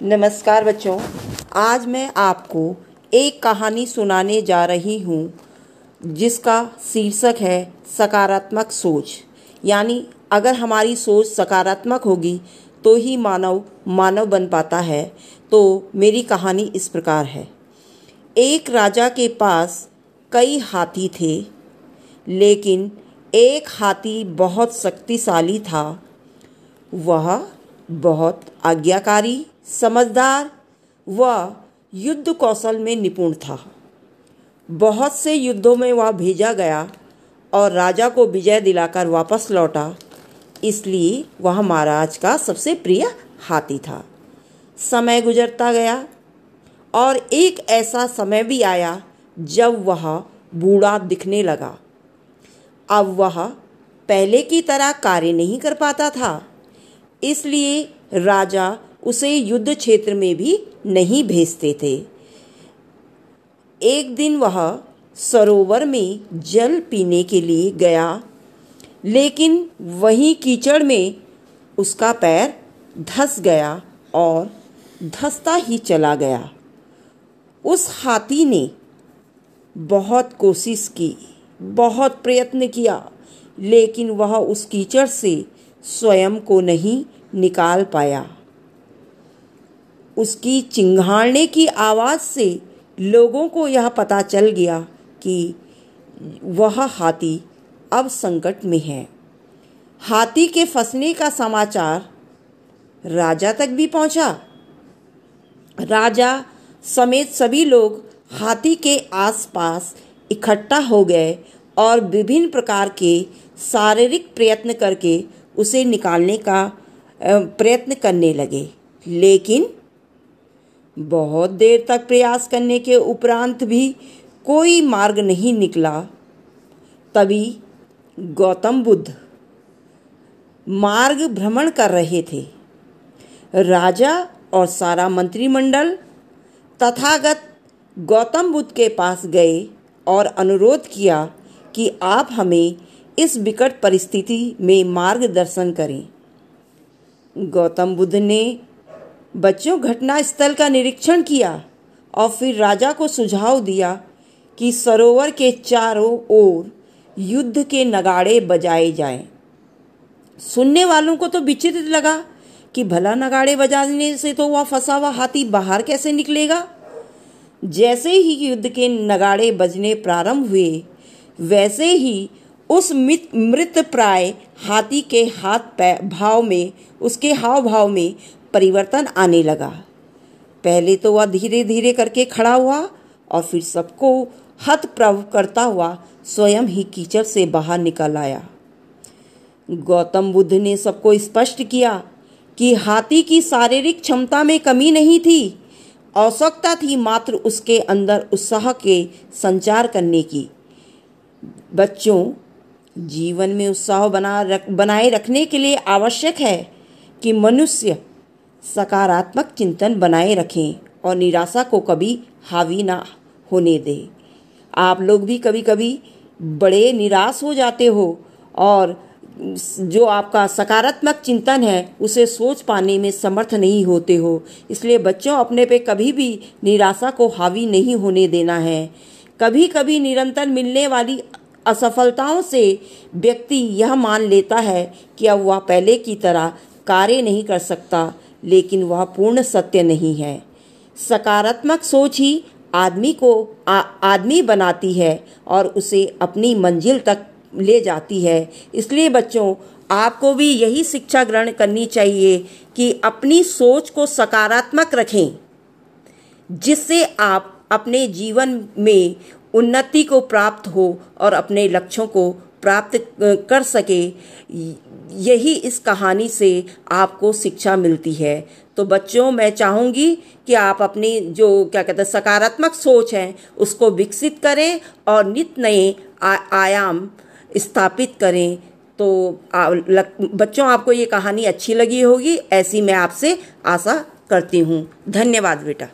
नमस्कार बच्चों, आज मैं आपको एक कहानी सुनाने जा रही हूँ, जिसका शीर्षक है सकारात्मक सोच। यानी अगर हमारी सोच सकारात्मक होगी तो ही मानव मानव बन पाता है। तो मेरी कहानी इस प्रकार है। एक राजा के पास कई हाथी थे, लेकिन एक हाथी बहुत शक्तिशाली था। वह बहुत आज्ञाकारी, समझदार व युद्ध कौशल में निपुण था। बहुत से युद्धों में वह भेजा गया और राजा को विजय दिलाकर वापस लौटा, इसलिए वह महाराज का सबसे प्रिय हाथी था। समय गुजरता गया और एक ऐसा समय भी आया जब वह बूढ़ा दिखने लगा। अब वह पहले की तरह कार्य नहीं कर पाता था। इसलिए राजा उसे युद्ध क्षेत्र में भी नहीं भेजते थे। एक दिन वह सरोवर में जल पीने के लिए गया, लेकिन वहीं कीचड़ में उसका पैर धस गया और धसता ही चला गया। उस हाथी ने बहुत कोशिश की, बहुत प्रयत्न किया, लेकिन वह उस कीचड़ से स्वयं को नहीं निकाल पाया। उसकी चिंघाड़ने की आवाज़ से लोगों को यह पता चल गया कि वह हाथी अब संकट में है। हाथी के फंसने का समाचार राजा तक भी पहुँचा। राजा समेत सभी लोग हाथी के आसपास इकट्ठा हो गए और विभिन्न प्रकार के शारीरिक प्रयत्न करके उसे निकालने का प्रयत्न करने लगे। लेकिन बहुत देर तक प्रयास करने के उपरांत भी कोई मार्ग नहीं निकला। तभी गौतम बुद्ध मार्ग भ्रमण कर रहे थे। राजा और सारा मंत्रिमंडल तथागत गौतम बुद्ध के पास गए और अनुरोध किया कि आप हमें इस विकट परिस्थिति में मार्गदर्शन करें गौतम बुद्ध ने बच्चों घटना स्थल का निरीक्षण किया और फिर राजा को सुझाव दिया कि सरोवर के चारों ओर युद्ध के नगाड़े बजाए जाएँ। सुनने वालों को तो विचित्र लगा कि भला नगाड़े बजाने से तो वह फंसा हुआ हाथी बाहर कैसे निकलेगा जैसे ही युद्ध के नगाड़े बजने प्रारंभ हुए, वैसे ही उस मृत प्राय हाथी के हाथ भाव में, उसके हाव भाव में परिवर्तन आने लगा। पहले तो वह धीरे धीरे करके खड़ा हुआ और फिर सबको हतप्रभ करता हुआ स्वयं ही कीचड़ से बाहर निकल आया। गौतम बुद्ध ने सबको स्पष्ट किया कि हाथी की शारीरिक क्षमता में कमी नहीं थी। आवश्यकता थी मात्र उसके अंदर उत्साह के संचार करने की। बच्चों जीवन में उत्साह बना रख, बनाए रखने के लिए आवश्यक है कि मनुष्य सकारात्मक चिंतन बनाए रखें और निराशा को कभी हावी ना होने दे। आप लोग भी कभी कभी बड़े निराश हो जाते हो और जो आपका सकारात्मक चिंतन है, उसे सोच पाने में समर्थ नहीं होते हो। इसलिए बच्चों, अपने पे कभी भी निराशा को हावी नहीं होने देना है। कभी कभी निरंतर मिलने वाली असफलताओं से व्यक्ति यह मान लेता है कि अब वह पहले की तरह कार्य नहीं कर सकता, लेकिन वह पूर्ण सत्य नहीं है। सकारात्मक सोच ही आदमी को आदमी बनाती है और उसे अपनी मंजिल तक ले जाती है। इसलिए बच्चों, आपको भी यही शिक्षा ग्रहण करनी चाहिए कि अपनी सोच को सकारात्मक रखें, जिससे आप अपने जीवन में उन्नति को प्राप्त हो और अपने लक्ष्यों को प्राप्त कर सके यही इस कहानी से आपको शिक्षा मिलती है। तो बच्चों मैं चाहूँगी कि आप अपनी जो क्या कहते हैं सकारात्मक सोच है उसको विकसित करें और नित नए आयाम स्थापित करें। तो आ, लग, बच्चों आपको ये कहानी अच्छी लगी होगी ऐसी मैं आपसे आशा करती हूँ। धन्यवाद बेटा।